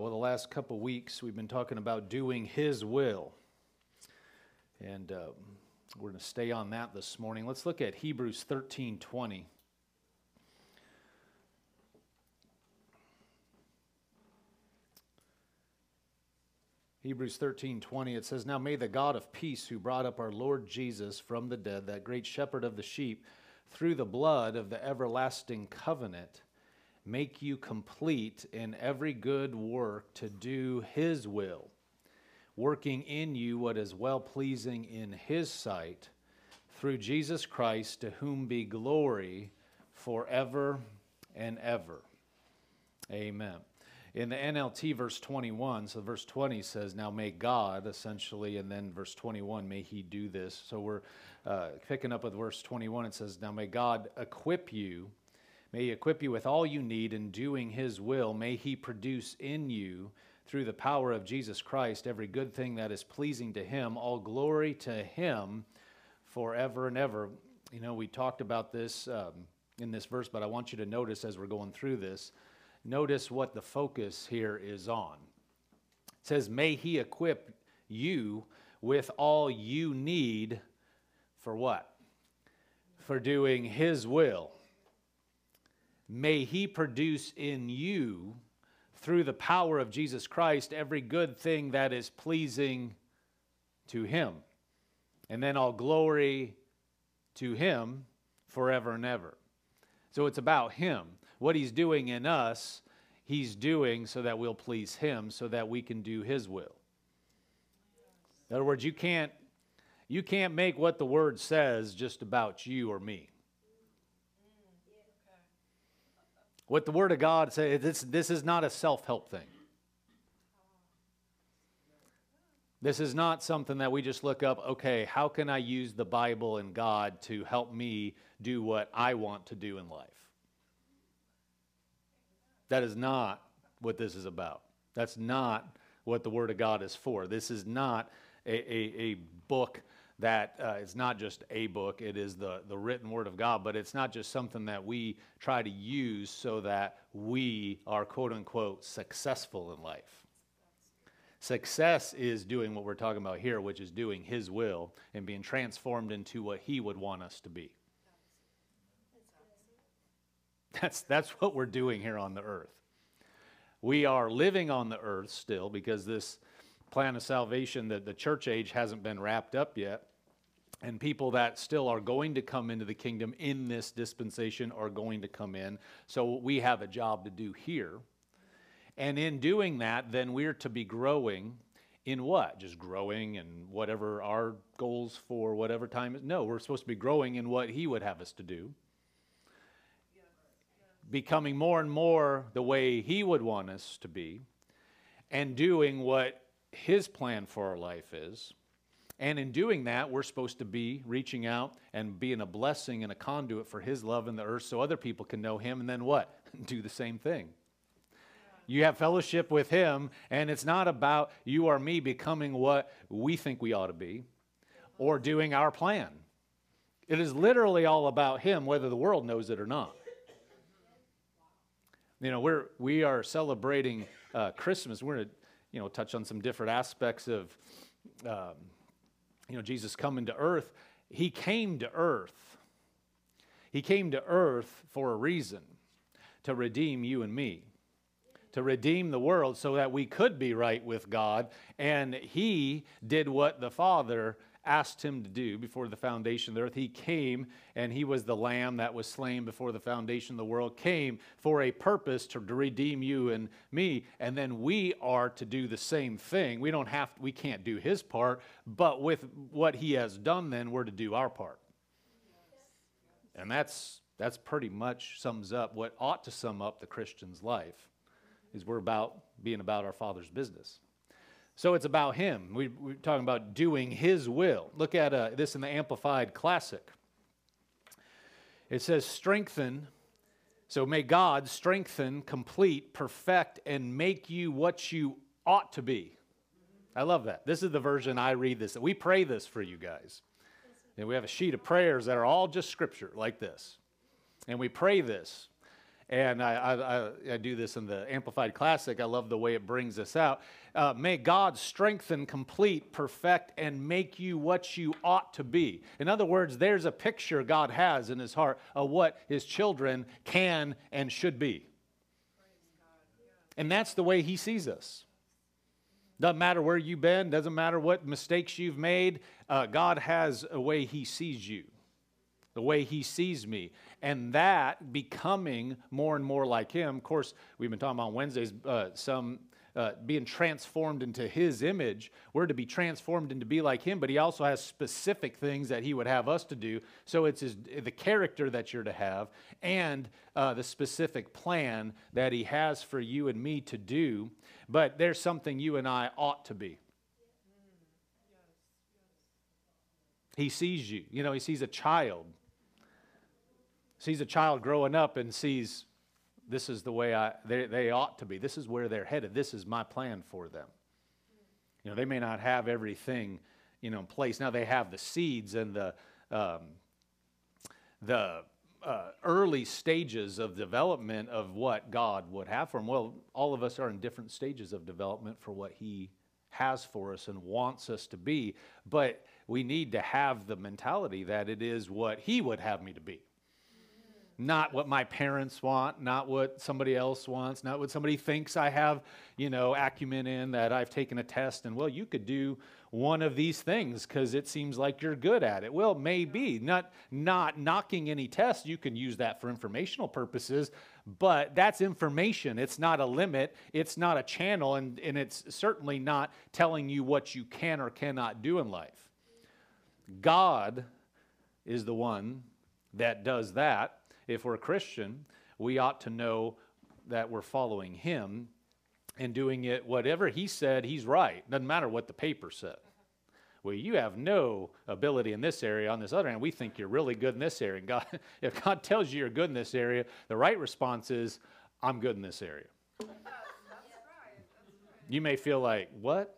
Well, the last couple weeks we've been talking about doing His will. And uh, we're going to stay on that this morning. Let's look at Hebrews 13 20. Hebrews 13 20, it says, Now may the God of peace, who brought up our Lord Jesus from the dead, that great shepherd of the sheep, through the blood of the everlasting covenant, make you complete in every good work to do his will, working in you what is well pleasing in his sight, through Jesus Christ, to whom be glory forever and ever. Amen. In the NLT, verse 21, so verse 20 says, Now may God, essentially, and then verse 21, may he do this. So we're uh, picking up with verse 21, it says, Now may God equip you May He equip you with all you need in doing His will. May He produce in you, through the power of Jesus Christ, every good thing that is pleasing to Him. All glory to Him forever and ever. You know, we talked about this um, in this verse, but I want you to notice as we're going through this, notice what the focus here is on. It says, May He equip you with all you need for what? For doing His will may he produce in you, through the power of Jesus Christ, every good thing that is pleasing to him. And then all glory to him forever and ever. So it's about him. What he's doing in us, he's doing so that we'll please him, so that we can do his will. In other words, you can't you can't make what the word says just about you or me. What the Word of God says, this, this is not a self help thing. This is not something that we just look up, okay, how can I use the Bible and God to help me do what I want to do in life? That is not what this is about. That's not what the Word of God is for. This is not a, a, a book that uh, it's not just a book, it is the, the written word of God, but it's not just something that we try to use so that we are quote unquote successful in life. Success is doing what we're talking about here, which is doing His will and being transformed into what He would want us to be. That's, that's what we're doing here on the earth. We are living on the earth still because this plan of salvation that the church age hasn't been wrapped up yet. And people that still are going to come into the kingdom in this dispensation are going to come in. So we have a job to do here. And in doing that, then we're to be growing in what? Just growing and whatever our goals for whatever time is. No, we're supposed to be growing in what He would have us to do. Becoming more and more the way He would want us to be, and doing what his plan for our life is. And in doing that, we're supposed to be reaching out and being a blessing and a conduit for His love in the earth so other people can know Him. And then what? Do the same thing. You have fellowship with Him, and it's not about you or me becoming what we think we ought to be or doing our plan. It is literally all about Him, whether the world knows it or not. You know, we're, we are celebrating uh, Christmas. We're going to you know, touch on some different aspects of, um, you know, Jesus coming to earth. He came to earth. He came to earth for a reason to redeem you and me, to redeem the world so that we could be right with God. And He did what the Father asked him to do before the foundation of the earth. He came and he was the lamb that was slain before the foundation of the world, came for a purpose to, redeem you and me. And then we are to do the same thing. We don't have, we can't do his part, but with what he has done, then we're to do our part. And that's, that's pretty much sums up what ought to sum up the Christian's life is we're about being about our Father's business. So it's about Him. We, are talking about doing His will. Look at uh, this in the Amplified Classic. It says, strengthen. So may God strengthen, complete, perfect, and make you what you ought to be. I love that. This is the version I read this. We pray this for you guys. And we have a sheet of prayers that are all just scripture like this. And we pray this. And I, I, I, do this in the Amplified Classic. I love the way it brings this out. Uh, may God strengthen, complete, perfect, and make you what you ought to be. In other words, there's a picture God has in his heart of what his children can and should be. And that's the way he sees us. Doesn't matter where you've been, doesn't matter what mistakes you've made, uh, God has a way he sees you the way he sees me. And that becoming more and more like him. Of course, we've been talking about Wednesdays, uh, some uh, being transformed into his image. We're to be transformed into be like him, but he also has specific things that he would have us to do. So it's his, the character that you're to have and uh, the specific plan that he has for you and me to do. But there's something you and I ought to be. He sees you. You know, he sees a child sees a child growing up and sees this is the way I, they, they ought to be. This is where they're headed. This is my plan for them. You know, they may not have everything, you know, in place. Now they have the seeds and the, um, the uh, early stages of development of what God would have for them. Well, all of us are in different stages of development for what He has for us and wants us to be. But we need to have the mentality that it is what He would have me to be not what my parents want, not what somebody else wants, not what somebody thinks I have, you know, acumen in that I've taken a test and well, you could do one of these things because it seems like you're good at it. Well, maybe not not knocking any test. You can use that for informational purposes, but that's information. It's not a limit. It's not a channel, and, and it's certainly not telling you what you can or cannot do in life. God is the one that does that if we're a Christian, we ought to know that we're following Him and doing it whatever He said, He's right. Doesn't matter what the paper said. Well, you have no ability in this area. On this other hand, we think you're really good in this area. And God, if God tells you you're good in this area, the right response is, I'm good in this area. You may feel like, what?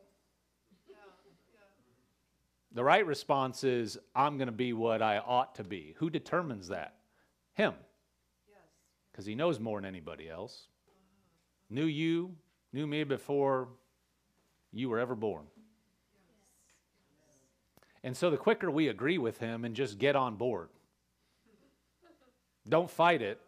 The right response is, I'm going to be what I ought to be. Who determines that? Him. Because He knows more than anybody else. Knew you, knew me before you were ever born. And so the quicker we agree with Him and just get on board, don't fight it.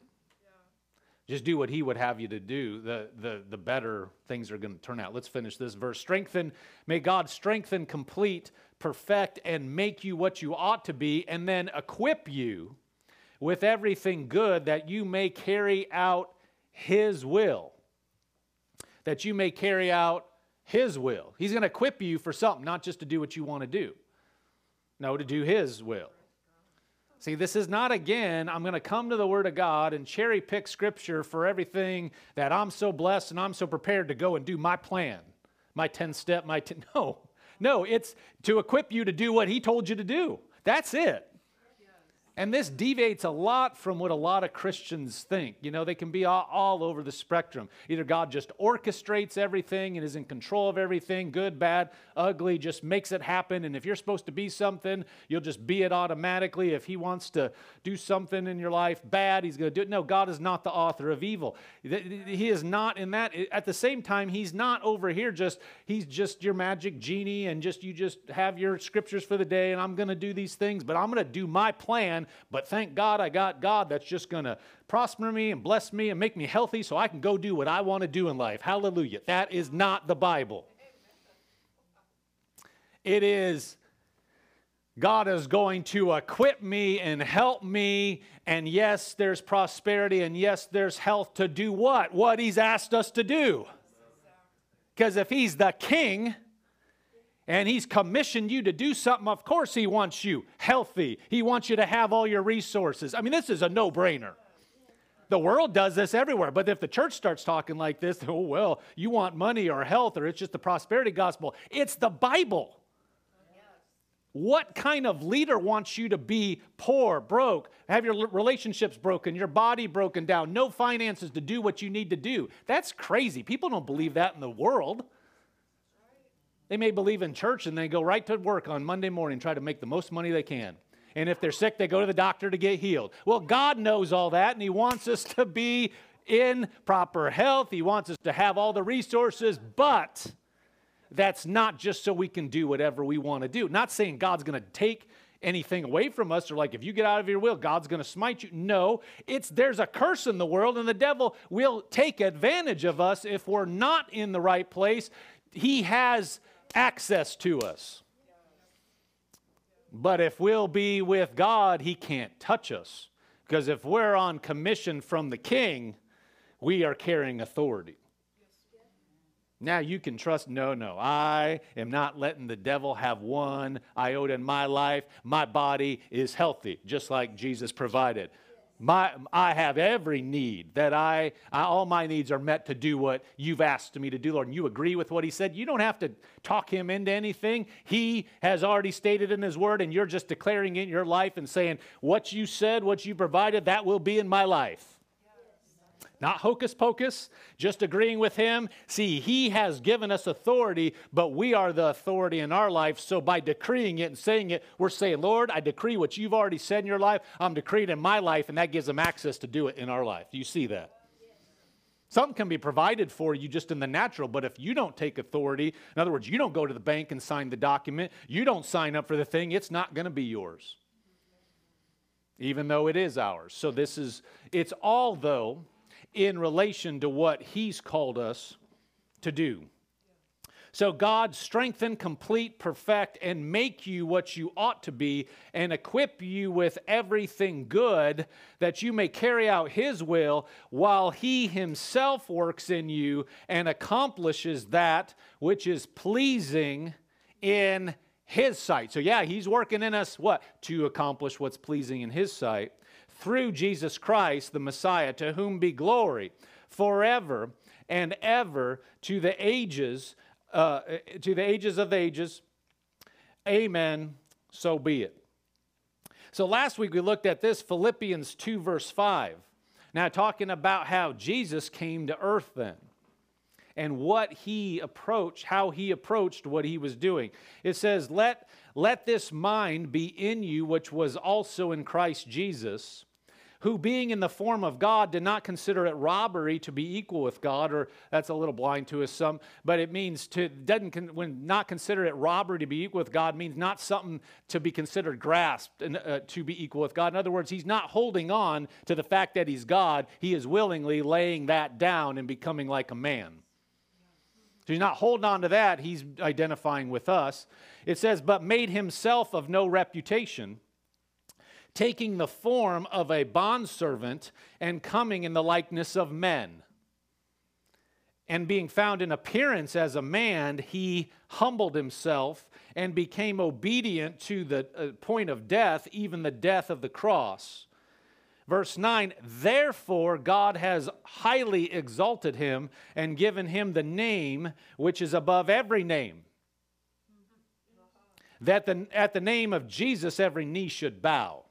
Just do what he would have you to do, the, the, the better things are going to turn out. Let's finish this verse. Strengthen, may God strengthen, complete, perfect, and make you what you ought to be, and then equip you with everything good that you may carry out His will. That you may carry out His will. He's going to equip you for something, not just to do what you want to do. No, to do His will. See, this is not again, I'm going to come to the Word of God and cherry pick Scripture for everything that I'm so blessed and I'm so prepared to go and do my plan, my 10 step, my 10. No, no, it's to equip you to do what He told you to do. That's it. And this deviates a lot from what a lot of Christians think. You know, they can be all, all, over the spectrum. Either God just orchestrates everything and is in control of everything, good, bad, ugly, just makes it happen. And if you're supposed to be something, you'll just be it automatically. If He wants to do something in your life bad, He's going to do it. No, God is not the author of evil. He is not in that. At the same time, He's not over here just, He's just your magic genie and just, you just have your scriptures for the day and I'm going to do these things, but I'm going to do my plan but thank God I got God that's just going to prosper me and bless me and make me healthy so I can go do what I want to do in life. Hallelujah. That is not the Bible. It is God is going to equip me and help me. And yes, there's prosperity and yes, there's health to do what? What He's asked us to do. Because if He's the King, and he's commissioned you to do something, of course he wants you healthy. He wants you to have all your resources. I mean, this is a no brainer. The world does this everywhere. But if the church starts talking like this, oh, well, you want money or health or it's just the prosperity gospel, it's the Bible. What kind of leader wants you to be poor, broke, have your relationships broken, your body broken down, no finances to do what you need to do? That's crazy. People don't believe that in the world. They may believe in church and they go right to work on Monday morning, try to make the most money they can. And if they're sick, they go to the doctor to get healed. Well, God knows all that, and He wants us to be in proper health. He wants us to have all the resources, but that's not just so we can do whatever we want to do. Not saying God's going to take anything away from us or like if you get out of your will god's going to smite you no it's there's a curse in the world and the devil will take advantage of us if we're not in the right place he has access to us but if we'll be with god he can't touch us because if we're on commission from the king we are carrying authority now you can trust, no, no, I am not letting the devil have one iota in my life. My body is healthy, just like Jesus provided. My, I have every need that I, I, all my needs are met to do what you've asked me to do, Lord. And you agree with what he said. You don't have to talk him into anything. He has already stated in his word, and you're just declaring in your life and saying, What you said, what you provided, that will be in my life. Not hocus pocus, just agreeing with him. See, he has given us authority, but we are the authority in our life. So by decreeing it and saying it, we're saying, Lord, I decree what you've already said in your life. I'm decreeing in my life, and that gives him access to do it in our life. You see that? Something can be provided for you just in the natural, but if you don't take authority, in other words, you don't go to the bank and sign the document, you don't sign up for the thing, it's not going to be yours, even though it is ours. So this is, it's all though in relation to what He's called us to do. So, God strengthen, complete, perfect, and make you what you ought to be, and equip you with everything good that you may carry out His will while He Himself works in you and accomplishes that which is pleasing in His sight. So, yeah, He's working in us what? To accomplish what's pleasing in His sight through Jesus Christ, the Messiah, to whom be glory forever and ever to the ages, uh, to the ages of ages. Amen. So be it. So last week we looked at this Philippians 2, verse 5. Now, talking about how Jesus came to earth then and what he approached, how he approached what he was doing. It says, Let, let this mind be in you, which was also in Christ Jesus who being in the form of God did not consider it robbery to be equal with God, or that's a little blind to us some, but it means to doesn't when not consider it robbery to be equal with God means not something to be considered grasped and uh, to be equal with God. In other words, he's not holding on to the fact that he's God. He is willingly laying that down and becoming like a man. So he's not holding on to that. He's identifying with us. It says, but made himself of no reputation taking the form of a bondservant and coming in the likeness of men. And being found in appearance as a man, he humbled himself and became obedient to the uh, point of death, even the death of the cross. Verse 9, therefore God has highly exalted him and given him the name which is above every name. That the, at the name of Jesus every knee should bow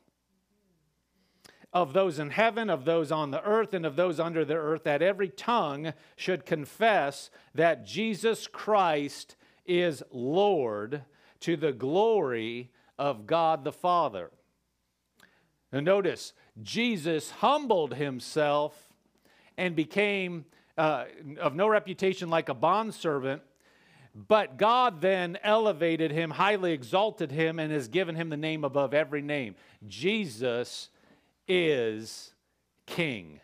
of those in heaven, of those on the earth, and of those under the earth, that every tongue should confess that Jesus Christ is Lord to the glory of God the Father. Now, notice, Jesus humbled himself and became uh, of no reputation like a bondservant. But God then elevated him, highly exalted him, and has given him the name above every name. Jesus is king.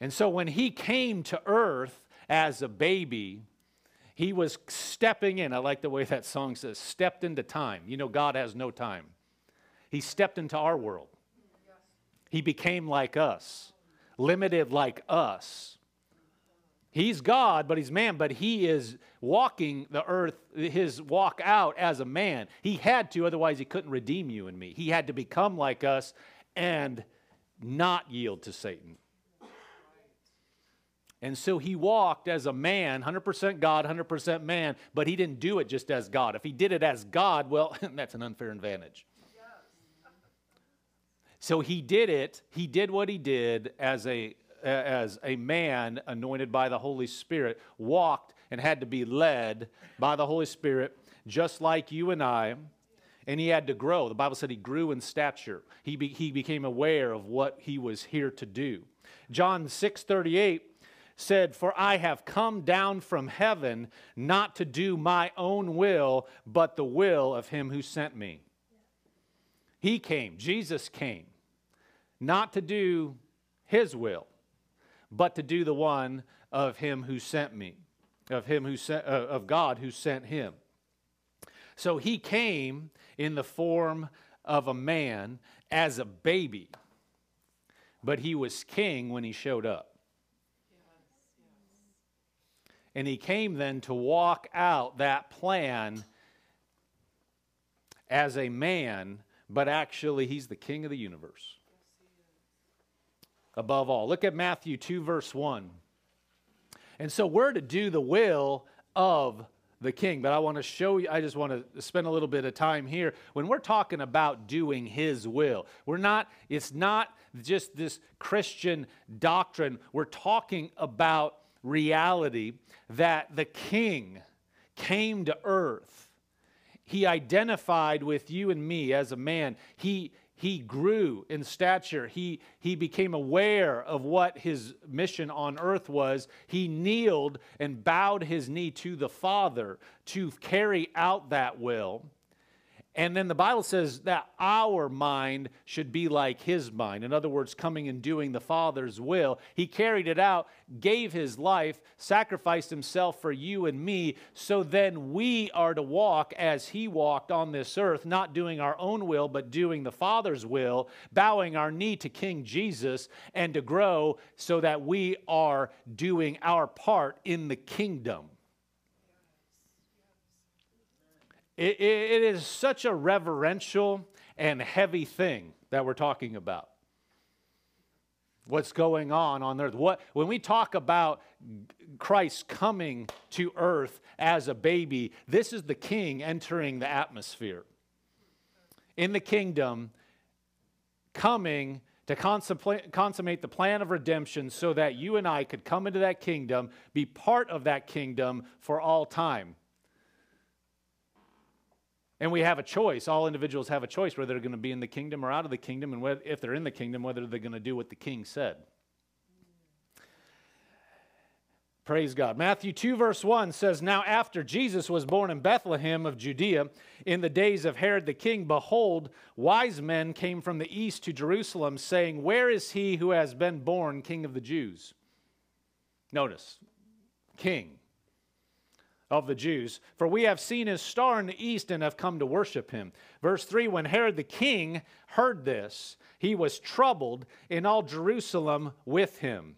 And so when he came to earth as a baby, he was stepping in. I like the way that song says, stepped into time. You know, God has no time. He stepped into our world. He became like us, limited like us. He's God, but he's man, but he is walking the earth, his walk out as a man. He had to, otherwise, he couldn't redeem you and me. He had to become like us and not yield to Satan. And so he walked as a man, 100% God, 100% man, but he didn't do it just as God. If he did it as God, well, that's an unfair advantage. So he did it, he did what he did as a as a man anointed by the Holy Spirit walked and had to be led by the Holy Spirit, just like you and I. and he had to grow. The Bible said he grew in stature. He, be, he became aware of what he was here to do. John 6 38 said, For I have come down from heaven not to do my own will, but the will of him who sent me. He came, Jesus came, not to do his will, but to do the one of him who sent me, of him who sent, uh, of God who sent him. So he came in the form of a man as a baby, but he was king when he showed up. And he came then to walk out that plan as a man, but actually he's the king of the universe. Above all, look at Matthew 2, verse 1. And so we're to do the will of the king. But I want to show you, I just want to spend a little bit of time here. When we're talking about doing his will, we're not, it's not just this Christian doctrine. We're talking about reality that the king came to earth. He identified with you and me as a man. He, he grew in stature. He, he became aware of what his mission on earth was. He kneeled and bowed his knee to the Father to carry out that will. And then the Bible says that our mind should be like his mind. In other words, coming and doing the Father's will. He carried it out, gave his life, sacrificed himself for you and me, so then we are to walk as he walked on this earth, not doing our own will, but doing the Father's will, bowing our knee to King Jesus, and to grow so that we are doing our part in the kingdom. It, it is such a reverential and heavy thing that we're talking about. What's going on on earth? What, when we talk about Christ coming to earth as a baby, this is the king entering the atmosphere. In the kingdom, coming to consummate the plan of redemption so that you and I could come into that kingdom, be part of that kingdom for all time. And we have a choice. All individuals have a choice whether they're going to be in the kingdom or out of the kingdom, and whether, if they're in the kingdom, whether they're going to do what the king said. Praise God. Matthew 2, verse 1 says, Now after Jesus was born in Bethlehem of Judea, in the days of Herod the king, behold, wise men came from the east to Jerusalem, saying, Where is he who has been born king of the Jews? Notice, king of the Jews, for we have seen his star in the east and have come to worship him. Verse 3 When Herod the king heard this, he was troubled, in all Jerusalem with him.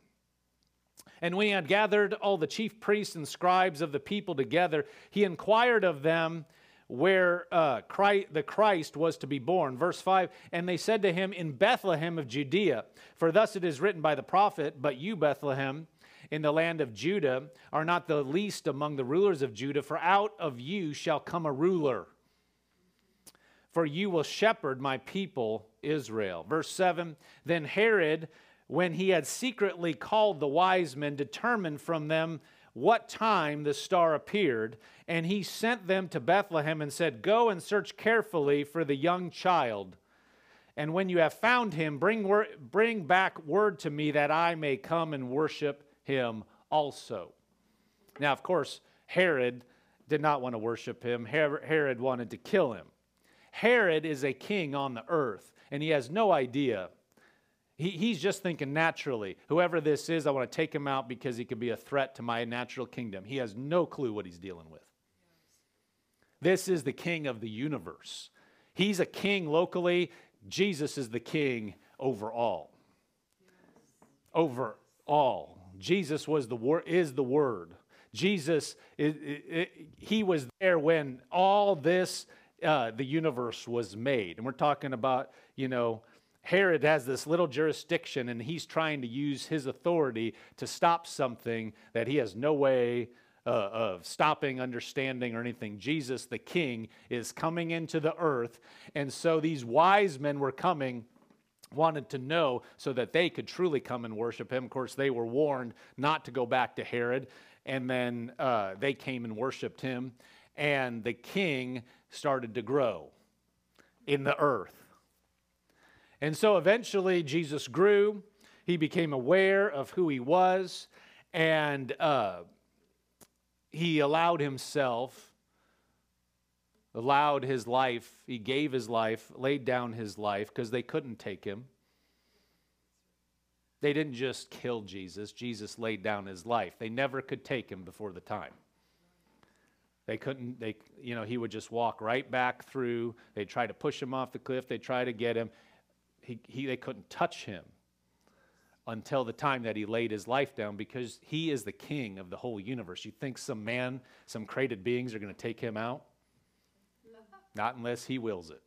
And when he had gathered all the chief priests and scribes of the people together, he inquired of them where uh, Christ, the Christ was to be born. Verse 5 And they said to him, In Bethlehem of Judea, for thus it is written by the prophet, But you, Bethlehem, in the land of Judah are not the least among the rulers of Judah, for out of you shall come a ruler. For you will shepherd my people Israel. Verse 7 Then Herod, when he had secretly called the wise men, determined from them what time the star appeared, and he sent them to Bethlehem and said, Go and search carefully for the young child. And when you have found him, bring, wor- bring back word to me that I may come and worship him also. Now, of course, Herod did not want to worship him, Herod wanted to kill him. Herod is a king on the earth, and he has no idea. He, he's just thinking naturally, whoever this is, I want to take him out because he could be a threat to my natural kingdom. He has no clue what he's dealing with. This is the king of the universe. He's a king locally, Jesus is the king over all. Over all. Jesus was the word is the word. Jesus, it, it, he was there when all this, uh, the universe was made. And we're talking about, you know, Herod has this little jurisdiction and he's trying to use his authority to stop something that he has no way uh, of stopping, understanding, or anything. Jesus, the king, is coming into the earth. And so these wise men were coming wanted to know so that they could truly come and worship him. Of course, they were warned not to go back to Herod, and then uh, they came and worshiped him, and the king started to grow. in the earth. And so eventually Jesus grew. He became aware of who he was, and uh, he allowed himself, allowed his life, he gave his life, laid down his life because they couldn't take him. They didn't just kill Jesus, Jesus laid down his life. They never could take him before the time. They couldn't, they, you know, he would just walk right back through. They'd try to push him off the cliff, they'd try to get him. He, he, they couldn't touch him until the time that he laid his life down because he is the king of the whole universe. You think some man, some created beings are going to take him out? Not unless he wills it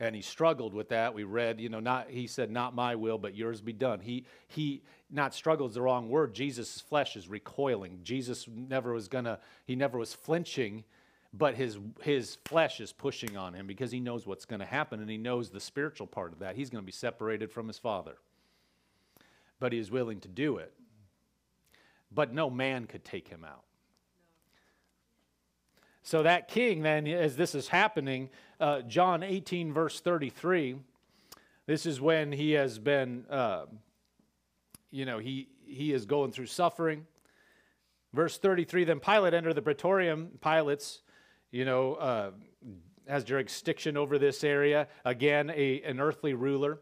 and he struggled with that. We read, you know, not he said, "Not my will, but yours be done." He he not struggled is the wrong word. Jesus' flesh is recoiling. Jesus never was gonna. He never was flinching, but his his flesh is pushing on him because he knows what's going to happen and he knows the spiritual part of that. He's going to be separated from his Father, but he is willing to do it. But no man could take him out. So that king, then, as this is happening, uh, John 18, verse 33, this is when he has been, uh, you know, he, he is going through suffering. Verse 33 Then Pilate entered the praetorium. Pilate's, you know, uh, has jurisdiction over this area. Again, a, an earthly ruler.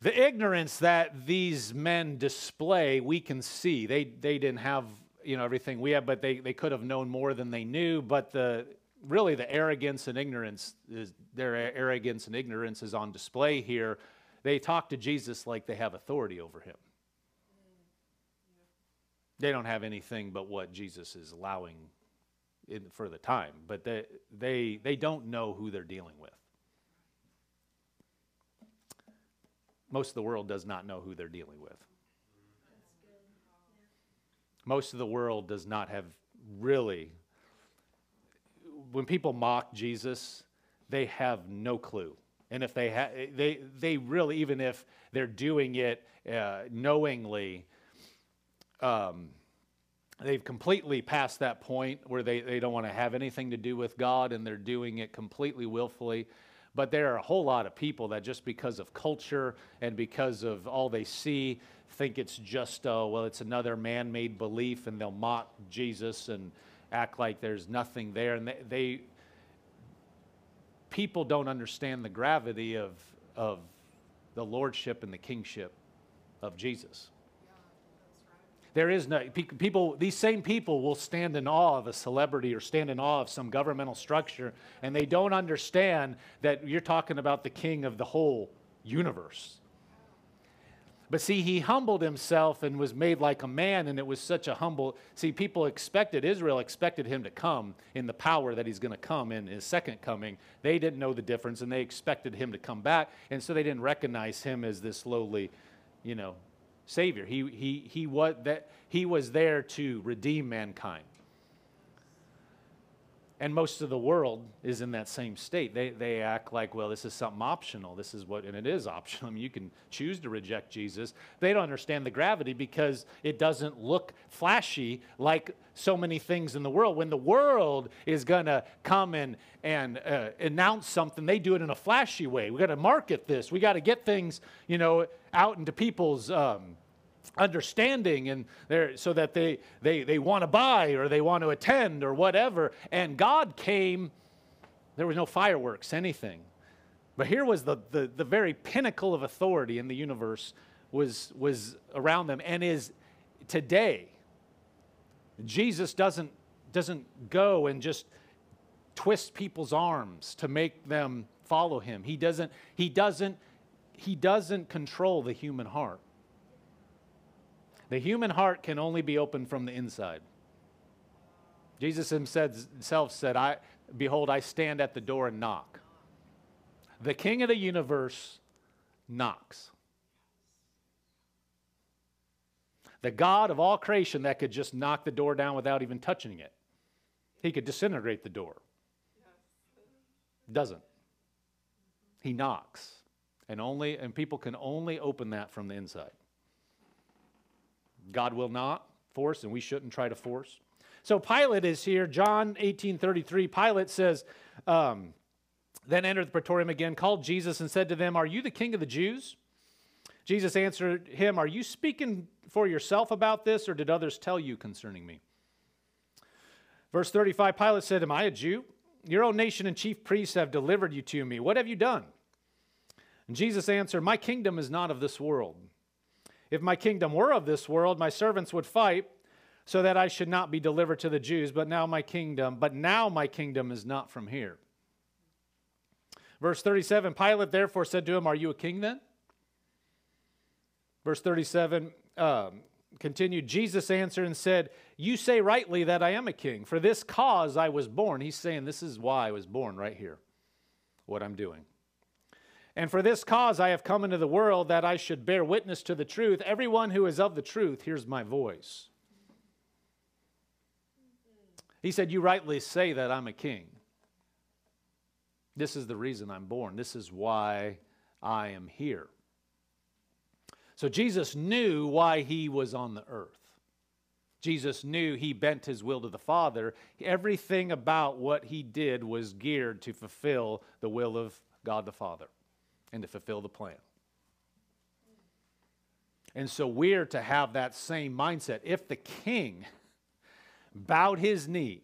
The ignorance that these men display, we can see. They, they didn't have you know everything we have, but they, they could have known more than they knew. But the really the arrogance and ignorance is their arrogance and ignorance is on display here. They talk to Jesus like they have authority over him. They don't have anything but what Jesus is allowing in, for the time, but they, they, they don't know who they're dealing with. Most of the world does not know who they're dealing with most of the world does not have really. When people mock Jesus, they have no clue. And if they have, they, they really, even if they're doing it uh, knowingly, um, they've completely passed that point where they, they don't want to have anything to do with God and they're doing it completely willfully. But there are a whole lot of people that just because of culture and because of all they see, think it's just, uh, well, it's another man made belief, and they'll mock Jesus and act like there's nothing there. And they, they people don't understand the gravity of, of the lordship and the kingship of Jesus. There is no, people, these same people will stand in awe of a celebrity or stand in awe of some governmental structure, and they don't understand that you're talking about the king of the whole universe. But see, he humbled himself and was made like a man, and it was such a humble. See, people expected, Israel expected him to come in the power that he's going to come in his second coming. They didn't know the difference, and they expected him to come back, and so they didn't recognize him as this lowly, you know, Savior. He, he, he, was, that, he was there to redeem mankind. And most of the world is in that same state. They, they act like, well, this is something optional. This is what, and it is optional. I mean, you can choose to reject Jesus. They don't understand the gravity because it doesn't look flashy like so many things in the world. When the world is going to come and, and uh, announce something, they do it in a flashy way. We got to market this. We got to get things, you know, out into people's. Um, understanding and so that they, they, they want to buy or they want to attend or whatever. And God came, there was no fireworks, anything. But here was the, the, the very pinnacle of authority in the universe was, was around them and is today. Jesus doesn't, doesn't go and just twist people's arms to make them follow him. He doesn't, he doesn't, he doesn't control the human heart. The human heart can only be opened from the inside. Jesus himself said, I, Behold, I stand at the door and knock. The king of the universe knocks. The God of all creation that could just knock the door down without even touching it. He could disintegrate the door. Doesn't. He knocks. And only and people can only open that from the inside. God will not force, and we shouldn't try to force. So Pilate is here. John 18:33. Pilate says, um, then entered the praetorium again, called Jesus, and said to them, Are you the king of the Jews? Jesus answered him, Are you speaking for yourself about this, or did others tell you concerning me? Verse 35 Pilate said, Am I a Jew? Your own nation and chief priests have delivered you to me. What have you done? And Jesus answered, My kingdom is not of this world. If my kingdom were of this world, my servants would fight so that I should not be delivered to the Jews, but now my kingdom, but now my kingdom is not from here. Verse 37 Pilate therefore said to him, Are you a king then? Verse 37 um, continued Jesus answered and said, You say rightly that I am a king. For this cause I was born. He's saying, This is why I was born right here, what I'm doing. And for this cause I have come into the world that I should bear witness to the truth. Everyone who is of the truth hears my voice. He said, You rightly say that I'm a king. This is the reason I'm born. This is why I am here. So Jesus knew why he was on the earth. Jesus knew he bent his will to the Father. Everything about what he did was geared to fulfill the will of God the Father and to fulfill the plan. And so we're to have that same mindset. If the king bowed his knee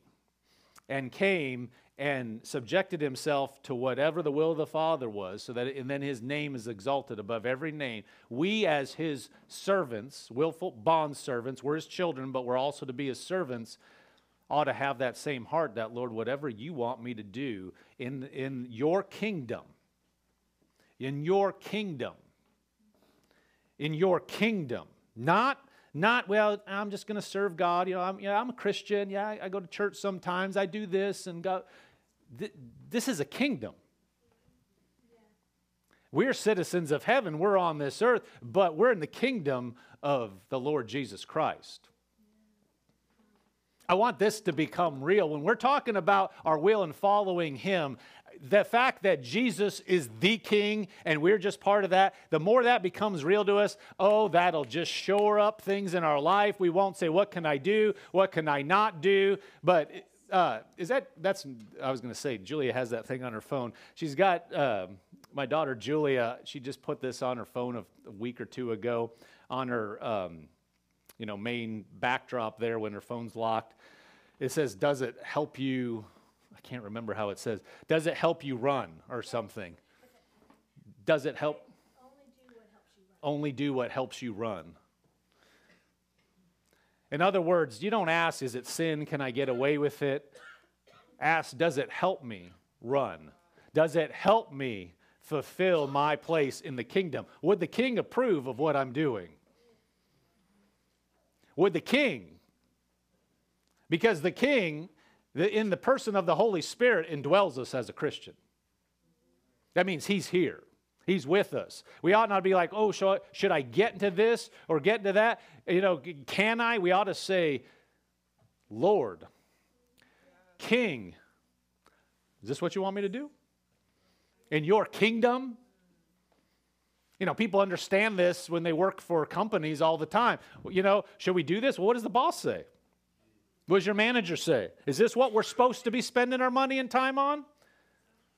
and came and subjected himself to whatever the will of the Father was, so that and then his name is exalted above every name. We, as his servants, willful bond servants, we're his children, but we're also to be his servants, ought to have that same heart that, Lord, whatever you want me to do in, in your kingdom, in your kingdom, in your kingdom, not not well i'm just going to serve god you know i'm, yeah, I'm a christian yeah I, I, go to church sometimes i do this and god th- this is a kingdom. We're citizens of heaven. We're on this earth, but we're in the kingdom of the Lord Jesus Christ. I want this to become real. When we're talking about our will and following Him, the fact that Jesus is the King and we're just part of that, the more that becomes real to us, oh, that'll just shore up things in our life. We won't say, What can I do? What can I not do? But uh, is that that's I was going to say Julia has that thing on her phone. She's got uh, my daughter Julia. She just put this on her phone a, week or two ago on her um, you know main backdrop there when her phone's locked. It says, "Does it help you?" Can't remember how it says. Does it help you run or something? Does it help? Only do what helps you run. In other words, you don't ask, is it sin? Can I get away with it? Ask, does it help me run? Does it help me fulfill my place in the kingdom? Would the king approve of what I'm doing? Would the king? Because the king, in the person of the Holy Spirit, indwells us as a Christian. That means he's here. He's with us. We ought not be like, oh, should I get into this or get into that? You know, can I? We ought to say, Lord, King, is this what you want me to do? In your kingdom? You know, people understand this when they work for companies all the time. You know, should we do this? Well, what does the boss say? What does your manager say? Is this what we're supposed to be spending our money and time on?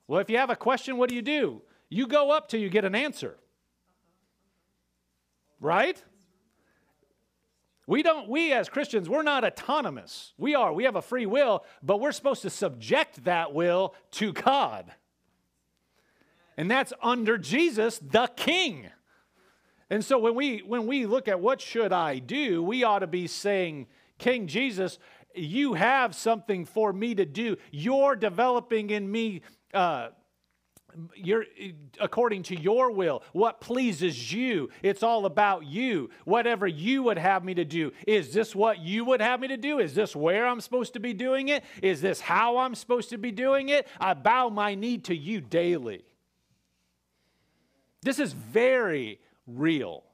Well, if you have a question, what do you do? You go up till you get an answer. Right? We don't, we as Christians, we're not autonomous. We are, we have a free will, but we're supposed to subject that will to God. And that's under Jesus, the King. And so when we when we look at what should I do, we ought to be saying, King Jesus, you have something for me to do. You're developing in me uh, you're, according to your will, what pleases you. It's all about you. Whatever you would have me to do. Is this what you would have me to do? Is this where I'm supposed to be doing it? Is this how I'm supposed to be doing it? I bow my knee to you daily. This is very real.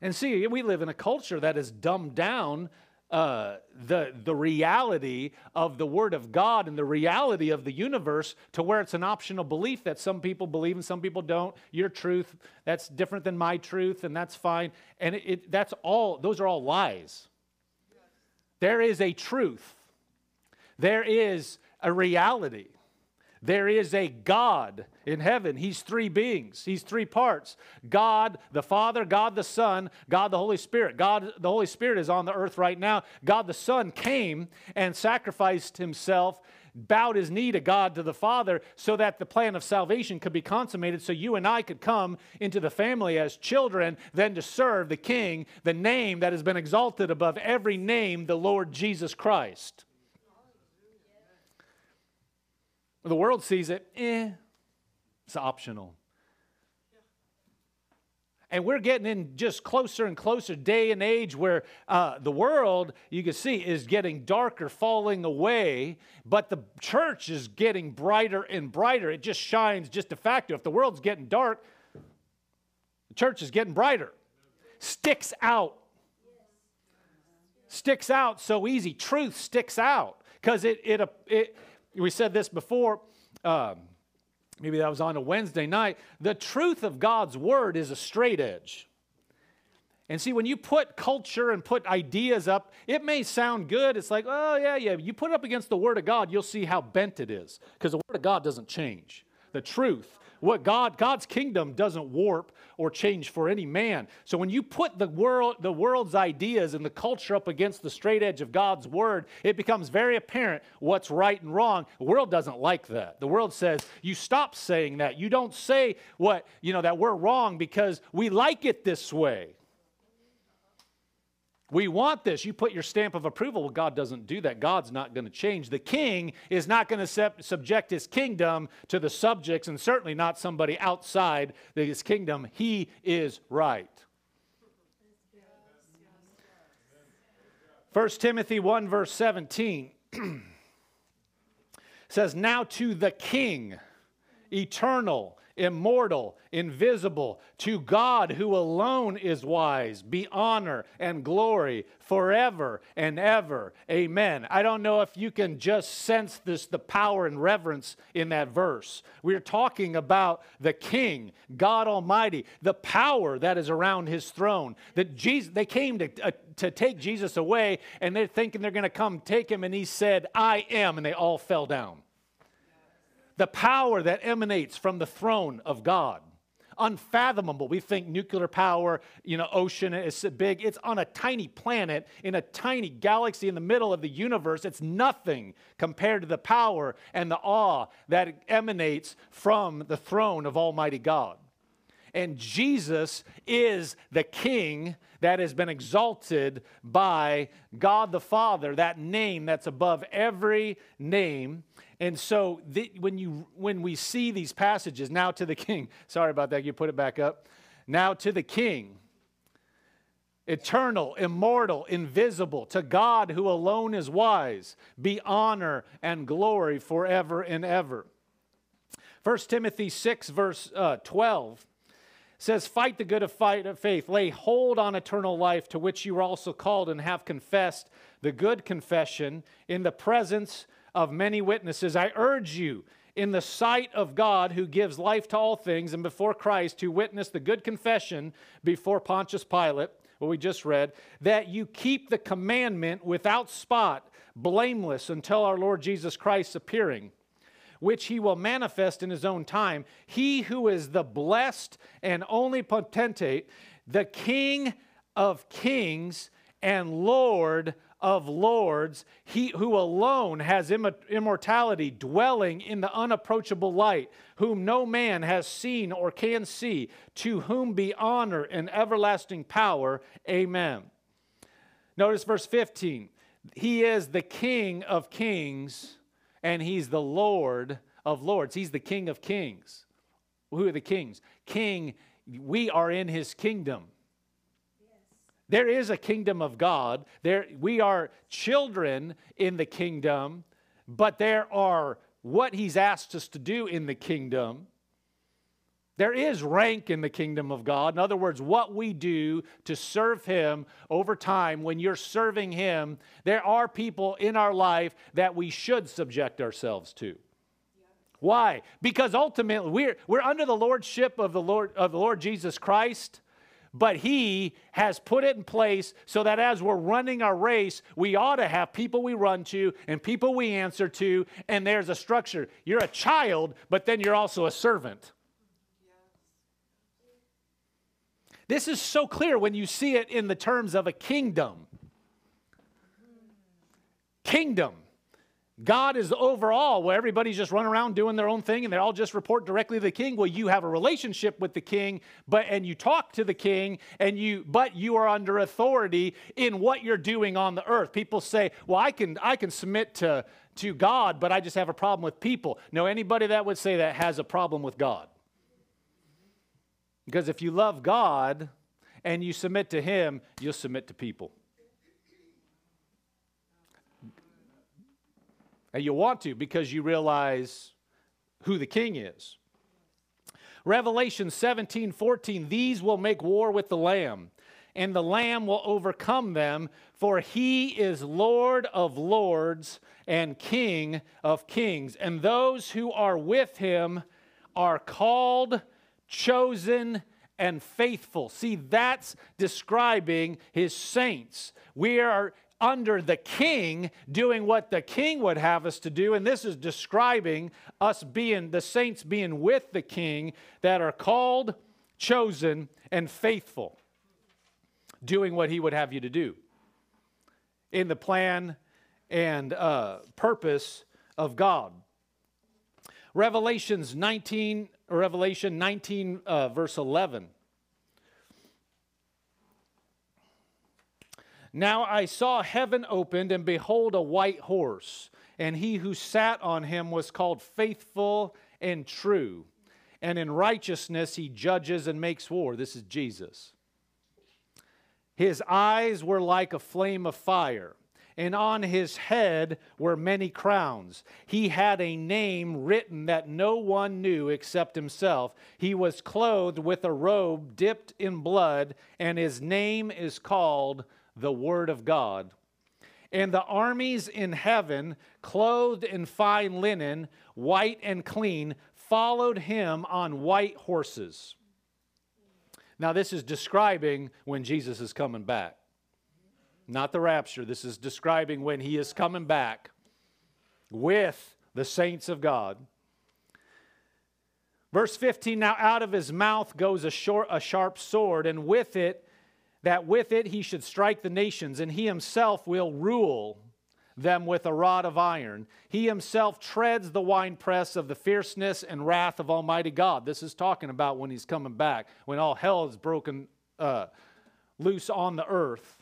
And see, we live in a culture that has dumbed down uh, the, the reality of the Word of God and the reality of the universe to where it's an optional belief that some people believe and some people don't. Your truth, that's different than my truth, and that's fine. And it, it, that's all, those are all lies. There is a truth, there is a reality. There is a God in heaven. He's three beings, He's three parts God the Father, God the Son, God the Holy Spirit. God the Holy Spirit is on the earth right now. God the Son came and sacrificed Himself. Bowed his knee to God, to the Father, so that the plan of salvation could be consummated, so you and I could come into the family as children, then to serve the King, the name that has been exalted above every name, the Lord Jesus Christ. The world sees it, eh, it's optional. And we're getting in just closer and closer day and age where uh, the world, you can see, is getting darker, falling away, but the church is getting brighter and brighter. It just shines just a factor. If the world's getting dark, the church is getting brighter. Sticks out. Sticks out so easy. Truth sticks out because it, it, it, we said this before. Um, maybe that was on a Wednesday night. The truth of God's word is a straight edge. And see, when you put culture and put ideas up, it may sound good. It's like, oh, yeah, yeah. You put it up against the Word of God, you'll see how bent it is. Because the Word of God doesn't change. The truth what God, God's kingdom doesn't warp or change for any man. So when you put the world, the world's ideas and the culture up against the straight edge of God's word, it becomes very apparent what's right and wrong. The world doesn't like that. The world says, you stop saying that. You don't say what, you know, that we're wrong because we like it this way. We want this. You put your stamp of approval. Well, God doesn't do that. God's not going to change. The king is not going to subject his kingdom to the subjects, and certainly not somebody outside his kingdom. He is right. 1 Timothy 1, verse 17 says, Now to the king, eternal immortal, invisible, to God who alone is wise, be honor and glory forever and ever. Amen. I don't know if you can just sense this the power and reverence in that verse. We're talking about the king, God Almighty, the power that is around his throne. That Jesus they came to uh, to take Jesus away and they're thinking they're going to come take him and he said, "I am," and they all fell down the power that emanates from the throne of God. Unfathomable. We think nuclear power, you know, ocean is big. It's on a tiny planet in a tiny galaxy in the middle of the universe. It's nothing compared to the power and the awe that emanates from the throne of Almighty God. And Jesus is the King that has been exalted by God the Father, that name that's above every name. And so the, when, you, when we see these passages, now to the king, sorry about that, you put it back up. Now to the king, eternal, immortal, invisible, to God who alone is wise, be honor and glory forever and ever. 1 Timothy 6, verse uh, 12 says, Fight the good of fight of faith, lay hold on eternal life, to which you were also called and have confessed the good confession in the presence of many witnesses. I urge you, in the sight of God who gives life to all things, and before Christ, to witness the good confession before Pontius Pilate, what we just read, that you keep the commandment without spot, blameless, until our Lord Jesus Christ's appearing which he will manifest in his own time. He who is the blessed and only potentate, the King of kings and Lord of lords, he who alone has immortality, dwelling in the unapproachable light, whom no man has seen or can see, to whom be honor and everlasting power. Amen. Notice verse 15. He is the King of kings and he's the Lord of lords. He's the King of kings. Who are the kings? King, we are in his kingdom. There is a kingdom of God. There, we are children in the kingdom, but there are what He's asked us to do in the kingdom. There is rank in the kingdom of God. In other words, what we do to serve Him over time, when you're serving Him, there are people in our life that we should subject ourselves to. Why? Because ultimately we're, we're under the lordship of the Lord of the Lord Jesus Christ but he has put it in place so that as we're running our race, we ought to have people we run to and people we answer to, and there's a structure. You're a child, but then you're also a servant. This is so clear when you see it in the terms of a kingdom. Kingdom. God is overall, where everybody's just running around doing their own thing and they all just report directly to the king. Well, you have a relationship with the king, but and you talk to the king, and you but you are under authority in what you're doing on the earth. People say, Well, I can I can submit to, to God, but I just have a problem with people. No, anybody that would say that has a problem with God. Because if you love God and you submit to him, you'll submit to people. And you'll want to because you realize who the king is. Revelation 17 14, these will make war with the Lamb, and the Lamb will overcome them, for he is Lord of lords and King of kings. And those who are with him are called, chosen, and faithful. See, that's describing his saints. We are under the king, doing what the king would have us to do. And this is describing us being the saints being with the king that are called, chosen, and faithful, doing what he would have you to do in the plan and uh, purpose of God. Revelations 19, Revelation 19, uh, verse 11. Now I saw heaven opened, and behold, a white horse, and he who sat on him was called faithful and true. And in righteousness he judges and makes war. This is Jesus. His eyes were like a flame of fire, and on his head were many crowns. He had a name written that no one knew except himself. He was clothed with a robe dipped in blood, and his name is called the Word of God. And the armies in heaven, clothed in fine linen, white and clean, followed him on white horses. Now, this is describing when Jesus is coming back. Not the rapture. This is describing when he is coming back with the saints of God. Verse 15 Now out of his mouth goes a, short, a sharp sword, and with it that with it he should strike the nations, and he himself will rule them with a rod of iron. He himself treads the winepress of the fierceness and wrath of Almighty God. This is talking about when he's coming back, when all hell is broken uh, loose on the earth.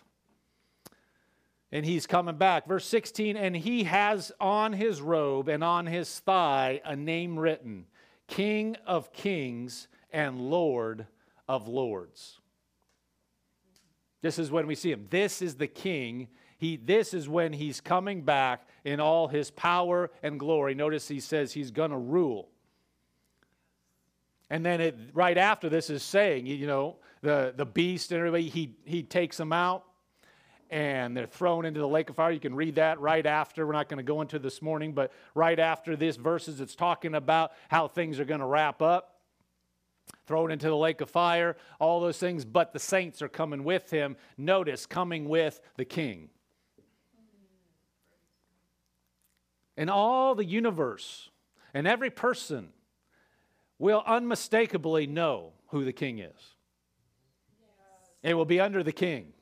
And he's coming back. Verse 16, and he has on his robe and on his thigh a name written King of Kings and Lord of Lords. This is when we see him. This is the king. He, this is when he's coming back in all his power and glory. Notice he says he's going to rule. And then it, right after this is saying, you know, the, the beast and everybody, he, he takes them out and they're thrown into the lake of fire. You can read that right after. We're not going to go into this morning, but right after this verses, it's talking about how things are going to wrap up thrown into the lake of fire, all those things, but the saints are coming with him. Notice, coming with the king. And all the universe and every person will unmistakably know who the king is. It will be under the king.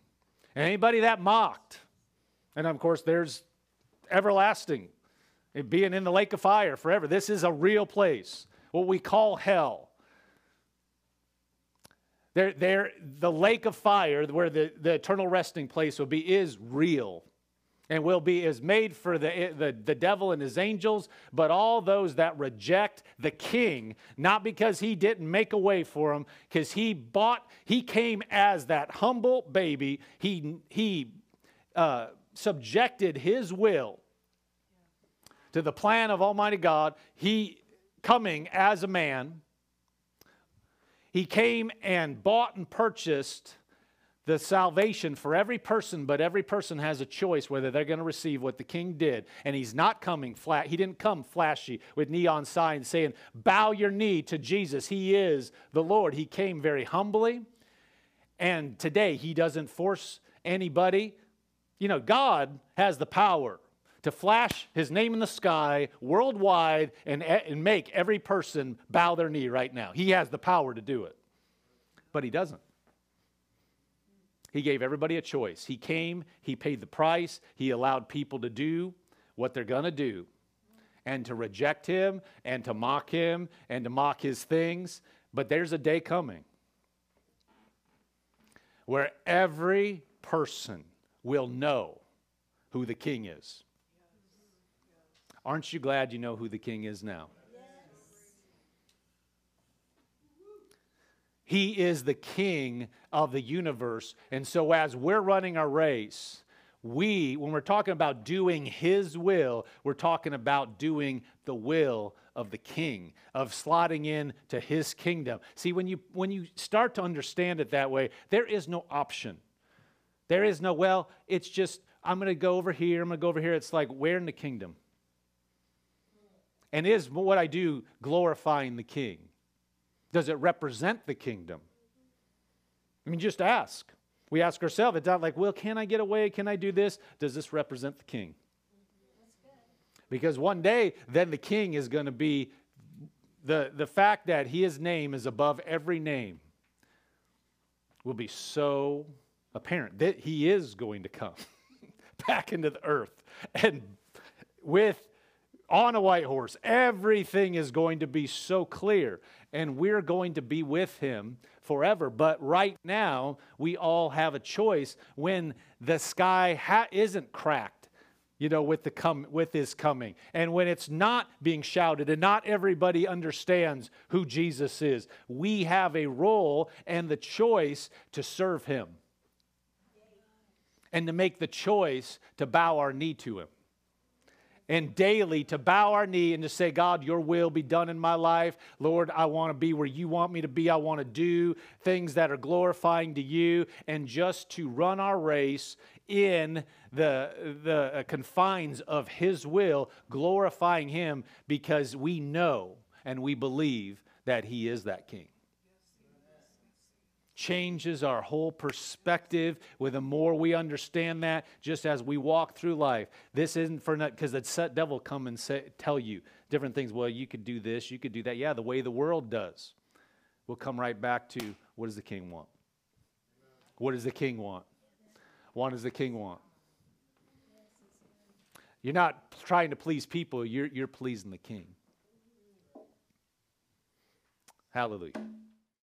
Anybody that mocked, and of course, there's everlasting, being in the lake of fire forever. This is a real place, what we call hell. They're, they're, the lake of fire, where the, the eternal resting place will be, is real and will be is made for the, the, the devil and his angels, but all those that reject the king, not because he didn't make a way for them, because he bought, he came as that humble baby. He, he uh, subjected his will to the plan of Almighty God. He coming as a man he came and bought and purchased the salvation for every person, but every person has a choice whether they're going to receive what the king did. And he's not coming flat. He didn't come flashy with neon signs saying, Bow your knee to Jesus. He is the Lord. He came very humbly And today, he doesn't force anybody. You know, God has the power to flash his name in the sky worldwide and, eh, and make every person bow their knee right now. He has the power to do it. But he doesn't. He gave everybody a choice. He came, he paid the price, he allowed people to do what they're going to do and to reject him and to mock him and to mock his things. But there's a day coming where every person will know who the king is. Aren't you glad you know who the king is now? He is the king of the universe. And so, as we're running our race, we, when we're talking about doing his will, we're talking about doing the will of the king, of slotting in to his kingdom. See, when you, when you start to understand it that way, there is no option. There is no, well, it's just, I'm going to go over here, I'm going to go over here. It's like, where in the kingdom? And is what I do glorifying the king? Does it represent the kingdom? I mean, just ask. We ask ourselves, it's not like, well, can I get away? Can I do this? Does this represent the king? Because one day, then the king is going to be the, the fact that his name is above every name will be so apparent that he is going to come back into the earth and with on a white horse. Everything is going to be so clear, and we're going to be with him forever. But right now, we all have a choice when the sky ha- isn't cracked. You know, with the come with his coming, and when it's not being shouted, and not everybody understands who Jesus is, we have a role and the choice to serve him, and to make the choice to bow our knee to him and daily to bow our knee and to say, God, your will be done in my life. Lord, I want to be where you want me to be. I want to do things that are glorifying to you, and just to run our race in the, the uh, confines of his will, glorifying him because we know and we believe that he is that king changes our whole perspective with the more we understand that just as we walk through life. This isn't for nothing, because the devil come and say, tell you different things. Well you could do this you could do that. Yeah the way the world does. We'll come right back to what does the king want? What does the king want? What does the king want? You're not trying to please people you're, you're pleasing the king. Hallelujah